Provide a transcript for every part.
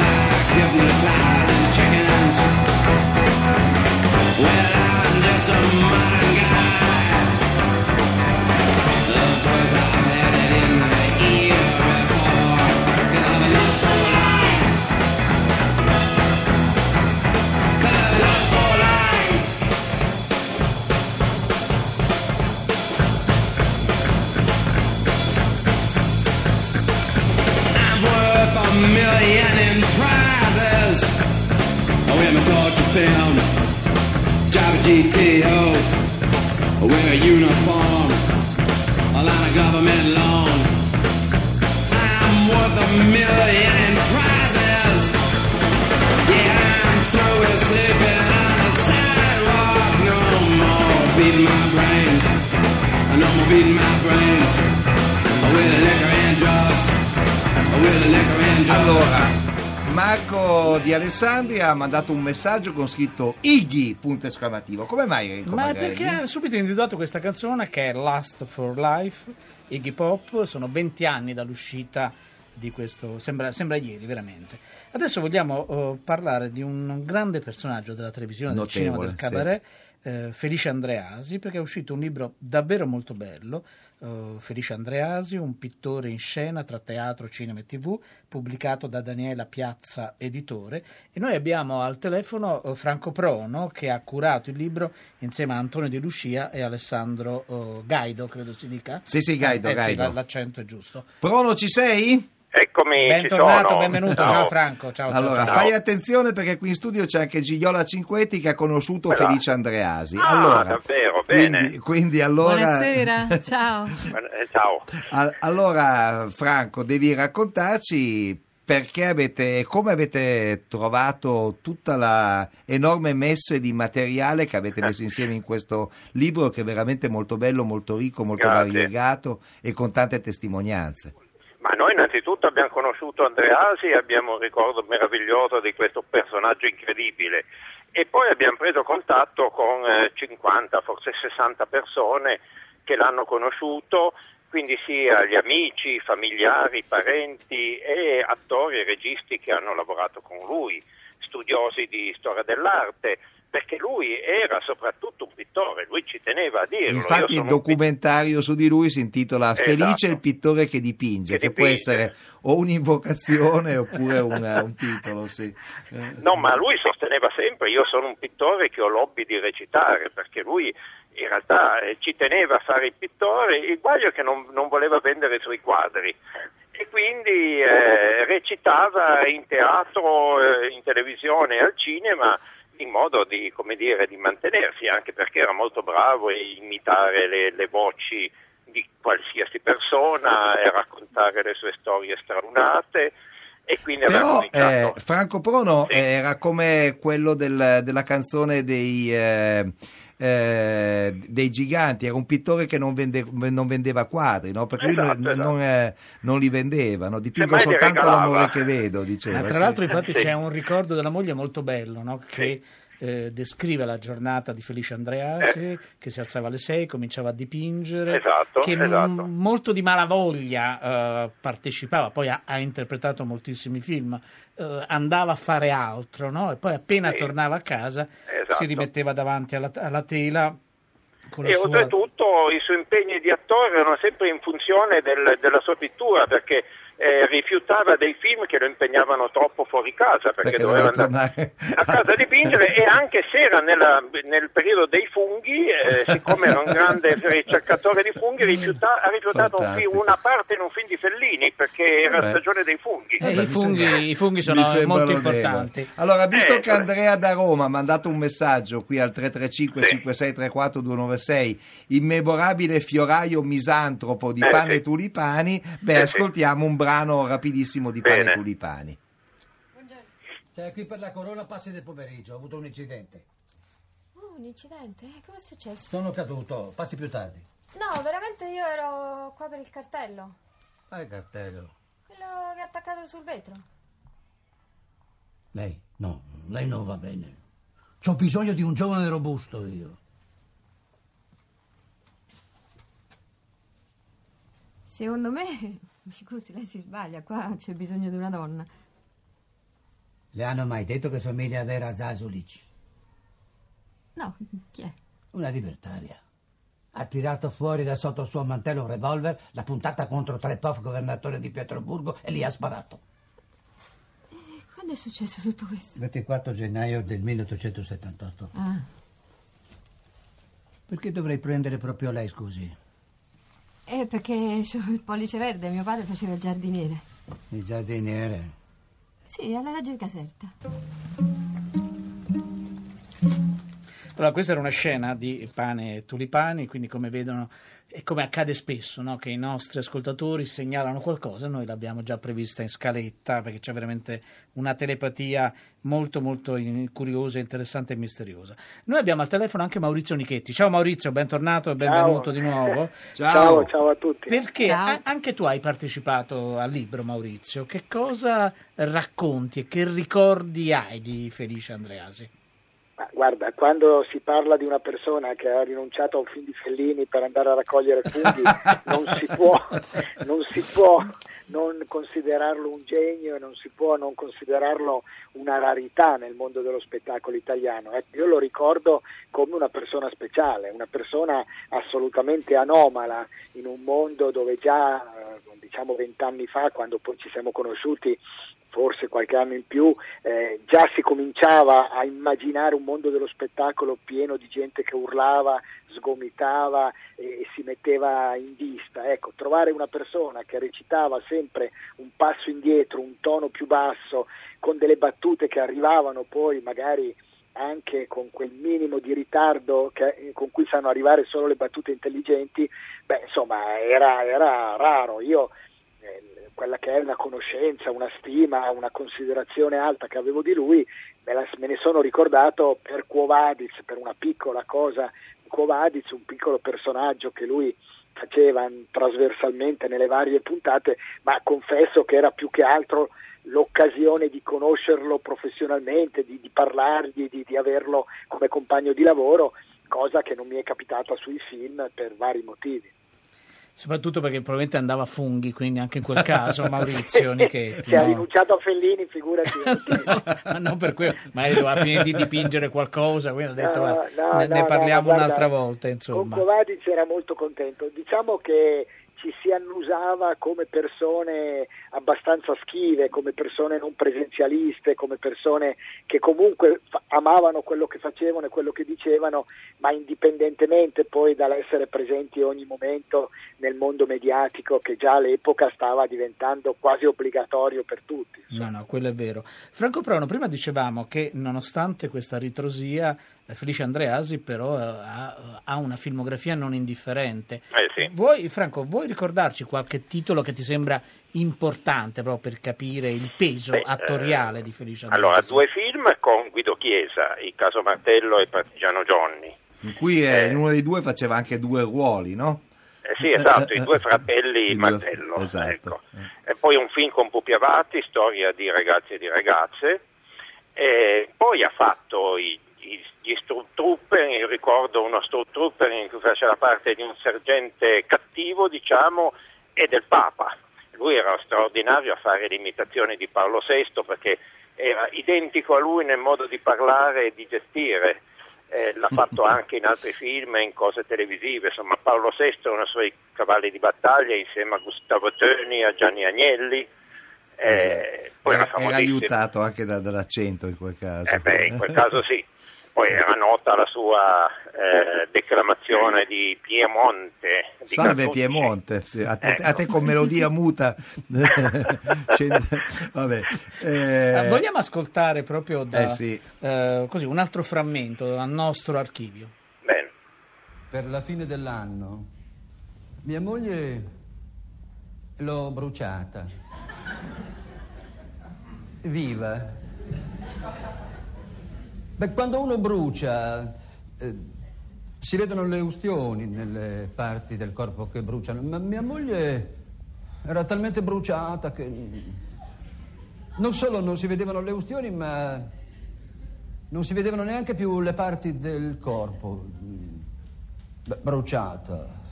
Hypnotizing chickens. Well, I'm just a modern Allora, Marco di Alessandria ha mandato un messaggio con scritto Iggy, punto esclamativo. Come mai Enrico Ma Magrelli? perché ha subito individuato questa canzone che è Last for Life, Iggy Pop, sono 20 anni dall'uscita di questo, sembra, sembra ieri veramente. Adesso vogliamo eh, parlare di un grande personaggio della televisione, del cinema, Notevole, del cabaret, eh, Felice Andreasi, perché è uscito un libro davvero molto bello, eh, Felice Andreasi, un pittore in scena tra teatro, cinema e tv, pubblicato da Daniela Piazza Editore. E noi abbiamo al telefono eh, Franco Prono che ha curato il libro insieme a Antonio Di Lucia e Alessandro eh, Gaido, credo si dica. Sì, sì, Gaido, Eh, sì, Gaido. la- l'accento è giusto. Prono ci sei? Eccomi, ci Bentornato, sono. benvenuto, ciao, Franco. Ciao, ciao, allora, ciao. fai attenzione perché qui in studio c'è anche Gigliola Cinquetti che ha conosciuto Quella. Felice Andreasi. Ah, allora, davvero, bene. Quindi, quindi allora... Buonasera, ciao. Eh, ciao. Al- Allora, Franco, devi raccontarci perché avete, come avete trovato tutta la enorme messe di materiale che avete messo insieme in questo libro che è veramente molto bello, molto ricco, molto Grazie. variegato e con tante testimonianze. Ma noi innanzitutto abbiamo conosciuto Andreasi e abbiamo un ricordo meraviglioso di questo personaggio incredibile. E poi abbiamo preso contatto con eh, 50, forse 60 persone che l'hanno conosciuto, quindi sia gli amici, familiari, parenti e attori e registi che hanno lavorato con lui, studiosi di storia dell'arte, perché lui era soprattutto un pittore, lui ci teneva a dirlo. Infatti il documentario su di lui si intitola Esatto. Felice il pittore che dipinge, Che che, può dipinge. essere o un'invocazione oppure una- un titolo, sì. No, ma lui sosteneva sempre io sono un pittore che ho l'hobby di recitare, perché lui in realtà eh, ci teneva a fare il pittore, il guaglio è che non, non voleva vendere i suoi quadri e quindi eh, recitava in teatro, eh, in televisione al cinema in modo di, come dire, di mantenersi, anche perché era molto bravo a imitare le, le voci di qualsiasi persona e raccontare le sue storie stralunate e Però eh, Franco Prono Sì. era come quello del- della canzone dei, eh, eh, dei giganti, era un pittore che non, vende- non vendeva quadri, no? perché lui Esatto, non, esatto. non, eh, non li vendeva, no? dipingo soltanto l'amore che vedo, diceva. Ma tra sì. l'altro infatti Sì. c'è un ricordo della moglie molto bello no? che eh, descrive la giornata di Felice Andreasi che si alzava alle 6, cominciava a dipingere, Esatto, che esatto. m- molto di malavoglia eh, partecipava, poi ha, ha interpretato moltissimi film, eh, andava a fare altro no? e poi appena Sì. tornava a casa Esatto. si rimetteva davanti alla, alla tela E sua... oltretutto i suoi impegni di attore erano sempre in funzione del- della sua pittura perché eh, rifiutava dei film che lo impegnavano troppo fuori casa perché, Perché doveva andare a casa a dipingere e anche se era nella- nel periodo dei funghi, eh, siccome era un grande ricercatore di funghi, rifiuta- ha rifiutato un film- una parte in un film di Fellini perché era Vabbè. stagione dei funghi. Eh, Beh, i, funghi, sembra- I funghi sono molto importanti. Allora, visto Eh, che Andrea da Roma ha mandato un messaggio qui al 335 Sì. 5634 296, immemorabile fioraio misantropo di Eh, pane sì. e tulipani, beh, Eh, ascoltiamo un brano brano rapidissimo di pane Bene. e tulipani. Sei qui per la corona passi del pomeriggio, ho avuto un incidente. Oh, un incidente? Eh, Cosa è successo? Sono caduto, passi più tardi. No, veramente io ero qua per il cartello. Ah, il cartello. Quello che è attaccato sul vetro. Lei? No, lei non va bene. C'ho bisogno di un giovane robusto io. Secondo me, mi scusi, lei si sbaglia. Qua c'è bisogno di una donna. Le hanno mai detto che somiglia a Vera Zasulic? No, chi è? Una libertaria. Ha tirato fuori da sotto il suo mantello un revolver, l'ha puntata contro Trepov, governatore di Pietroburgo, e lì ha sparato. Quando è successo tutto questo? 24 gennaio del 1878. Ah, Perché dovrei prendere proprio lei, scusi? Eh, perché ho il pollice verde. Mio padre faceva il giardiniere. Il giardiniere. Sì, alla Raggi di Caserta. Allora, questa era una scena di pane e tulipani, quindi come vedono, e come accade spesso, no? che i nostri ascoltatori segnalano qualcosa, noi l'abbiamo già prevista in scaletta, perché c'è veramente una telepatia molto molto in- curiosa, interessante e misteriosa. Noi abbiamo al telefono anche Maurizio Nichetti. Ciao Maurizio, bentornato e benvenuto di nuovo. Ciao. ciao a tutti. Perché Ciao. a- anche tu hai partecipato al libro, Maurizio. Che cosa racconti e che ricordi hai di Felice Andreasi? Guarda, quando si parla di una persona che ha rinunciato a un film di Fellini per andare a raccogliere funghi, non si può, non si può non considerarlo un genio e non si può non considerarlo una rarità nel mondo dello spettacolo italiano. Ecco, io lo ricordo come una persona speciale, una persona assolutamente anomala in un mondo dove già, eh, diciamo vent'anni fa, quando poi ci siamo conosciuti, forse qualche anno in più, eh, già si cominciava a immaginare un mondo dello spettacolo pieno di gente che urlava, sgomitava e, si metteva in vista. Ecco, trovare una persona che recitava sempre un passo indietro, un tono più basso, con delle battute che arrivavano poi magari anche con quel minimo di ritardo che- con cui sanno arrivare solo le battute intelligenti, beh, insomma, era, era raro. Io quella che è una conoscenza, una stima, una considerazione alta che avevo di lui, me, la- me ne sono ricordato per Quo Vadis, per una piccola cosa, Quo Vadis, un piccolo personaggio che lui faceva trasversalmente nelle varie puntate, ma confesso che era più che altro l'occasione di conoscerlo professionalmente, di, di parlargli, di, di averlo come compagno di lavoro, cosa che non mi è capitata sui film per vari motivi. Soprattutto perché probabilmente andava a funghi, quindi anche in quel caso Maurizio Nichetti. Se ha no? rinunciato a Fellini, figurati. no, non per quello, magari doveva finire di dipingere qualcosa, quindi ho detto No, no, ne, ne parliamo guarda, un'altra volta, Con insomma. Covadic era molto contento. Diciamo che ci si annusava come persone abbastanza schive, come persone non presenzialiste, come persone che comunque fa- amavano quello che facevano e quello che dicevano, ma indipendentemente poi dall'essere presenti ogni momento nel mondo mediatico che già all'epoca stava diventando quasi obbligatorio per tutti. No, no, quello è vero. Franco Prono, prima dicevamo che nonostante questa ritrosia, Felice Andreasi però eh, ha, ha una filmografia non indifferente. Eh sì. Vuoi, Franco, vuoi ricordarci qualche titolo che ti sembra importante proprio per capire il peso Beh, attoriale eh, di Felice Andreasi? Allora, due film con Guido Chiesa, Il caso Martello e Partigiano Johnny. In cui eh, in uno dei due faceva anche due ruoli, no? Eh sì, esatto, i due fratelli I due- Martello. esatto. ecco. E poi un film con Pupi Avati, storia di ragazzi e di ragazze. E poi ha fatto i- gli Stormtrooper, io ricordo uno Stormtrooper in cui faceva parte di un sergente cattivo, diciamo, e del Papa. Lui era straordinario a fare l'imitazione di Paolo VI perché era identico a lui nel modo di parlare e di gestire. Eh, l'ha fatto anche in altri film e in cose televisive, insomma Paolo VI è uno dei suoi cavalli di battaglia insieme a Gustavo Töni, a Gianni Agnelli, eh, poi era Era, aiutato anche da- dall'accento in quel caso. Eh beh, in quel caso sì. Poi era nota la sua eh, declamazione di Piemonte. di Salve Carducci. Piemonte, sì, a, te, Ecco. a te con melodia muta. Eh, Eh, vogliamo ascoltare proprio da, eh sì. eh, così, un altro frammento dal nostro archivio? Bene. Per la fine dell'anno mia moglie l'ho bruciata. Viva. Beh, quando uno brucia, eh, si vedono le ustioni nelle parti del corpo che bruciano, ma mia moglie era talmente bruciata che non solo non si vedevano le ustioni, ma non si vedevano neanche più le parti del corpo. Beh, bruciata.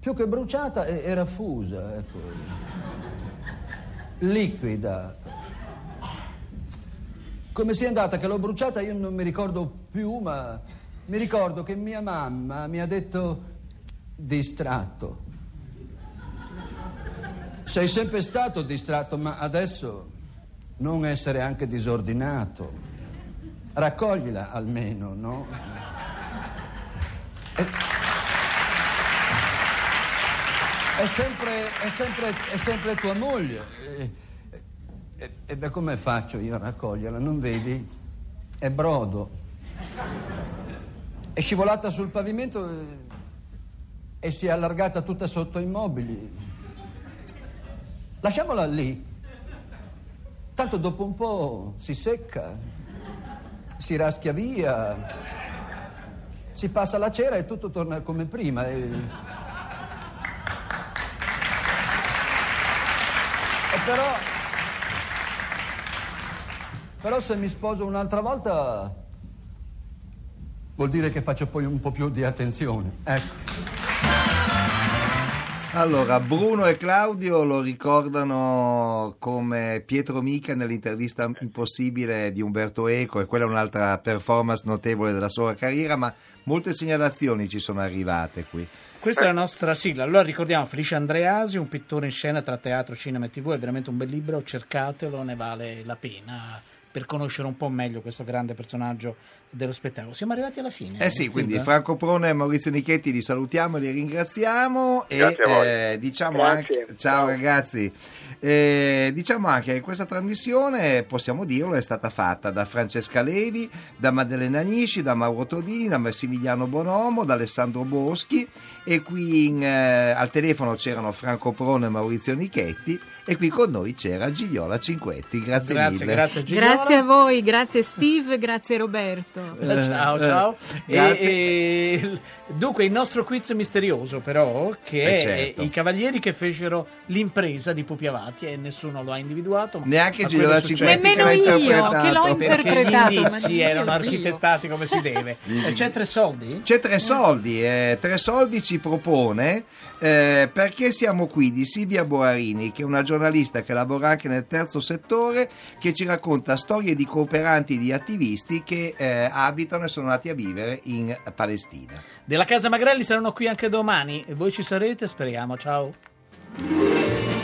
Più che bruciata era fusa, ecco. Liquida. Come sia andata che l'ho bruciata io non mi ricordo più, ma mi ricordo che mia mamma mi ha detto distratto. Sei sempre stato distratto, ma adesso non essere anche disordinato. Raccoglila almeno, no? E- È sempre, è sempre, è sempre tua moglie. E, e- beh, come faccio io a raccoglierla? Non vedi? È brodo. È scivolata sul pavimento e, e si è allargata tutta sotto i mobili. Lasciamola lì. Tanto dopo un po' si secca, si raschia via, si passa la cera e tutto torna come prima. E però. Però se mi sposo un'altra volta. vuol dire che faccio poi un po' più di attenzione. Ecco. Allora, Bruno e Claudio lo ricordano come Pietro Mica nell'intervista impossibile di Umberto Eco e quella è un'altra performance notevole della sua carriera, ma molte segnalazioni ci sono arrivate qui. Questa è la nostra sigla. Allora ricordiamo Felice Andreasi, un pittore in scena tra teatro, cinema e tv. È veramente un bel libro, cercatelo, ne vale la pena per conoscere un po' meglio questo grande personaggio dello spettacolo. Siamo arrivati alla fine. Eh sì, Steve? quindi Franco Prone e Maurizio Nichetti li salutiamo e li ringraziamo Grazie e eh, diciamo Grazie. anche ciao Ciao. ragazzi. Eh, diciamo anche che questa trasmissione, possiamo dirlo, è stata fatta da Francesca Levi, da Maddalena Nisci, da Mauro Todini, da Massimiliano Bonomo, da Alessandro Boschi e qui in, eh, al telefono c'erano Franco Prone e Maurizio Nichetti e qui con noi c'era Gigliola Cinquetti. Grazie, Grazie, mille. grazie Gigliola. Grazie a voi, grazie Steve, grazie Roberto. Eh, Ciao, ciao. E- grazie. e- dunque, il nostro quiz misterioso, però, che Eh, è certo. i cavalieri che fecero l'impresa di Pupi Avati e nessuno lo ha individuato. ma- Neanche è successo. Cinquetti Nemmeno che l'ha io, che l'ho Perché gli interpretato, indizi mio erano architettati come si deve. E c'è tre soldi? C'è tre soldi, eh, tre soldi ci propone eh, perché siamo qui di Silvia Boarini, che è una giornalista che lavora anche nel terzo settore, che ci racconta storie di cooperanti, di attivisti che eh, abitano e sono nati a vivere in Palestina. Della Casa Magrelli saranno qui anche domani e voi ci sarete, speriamo. Ciao.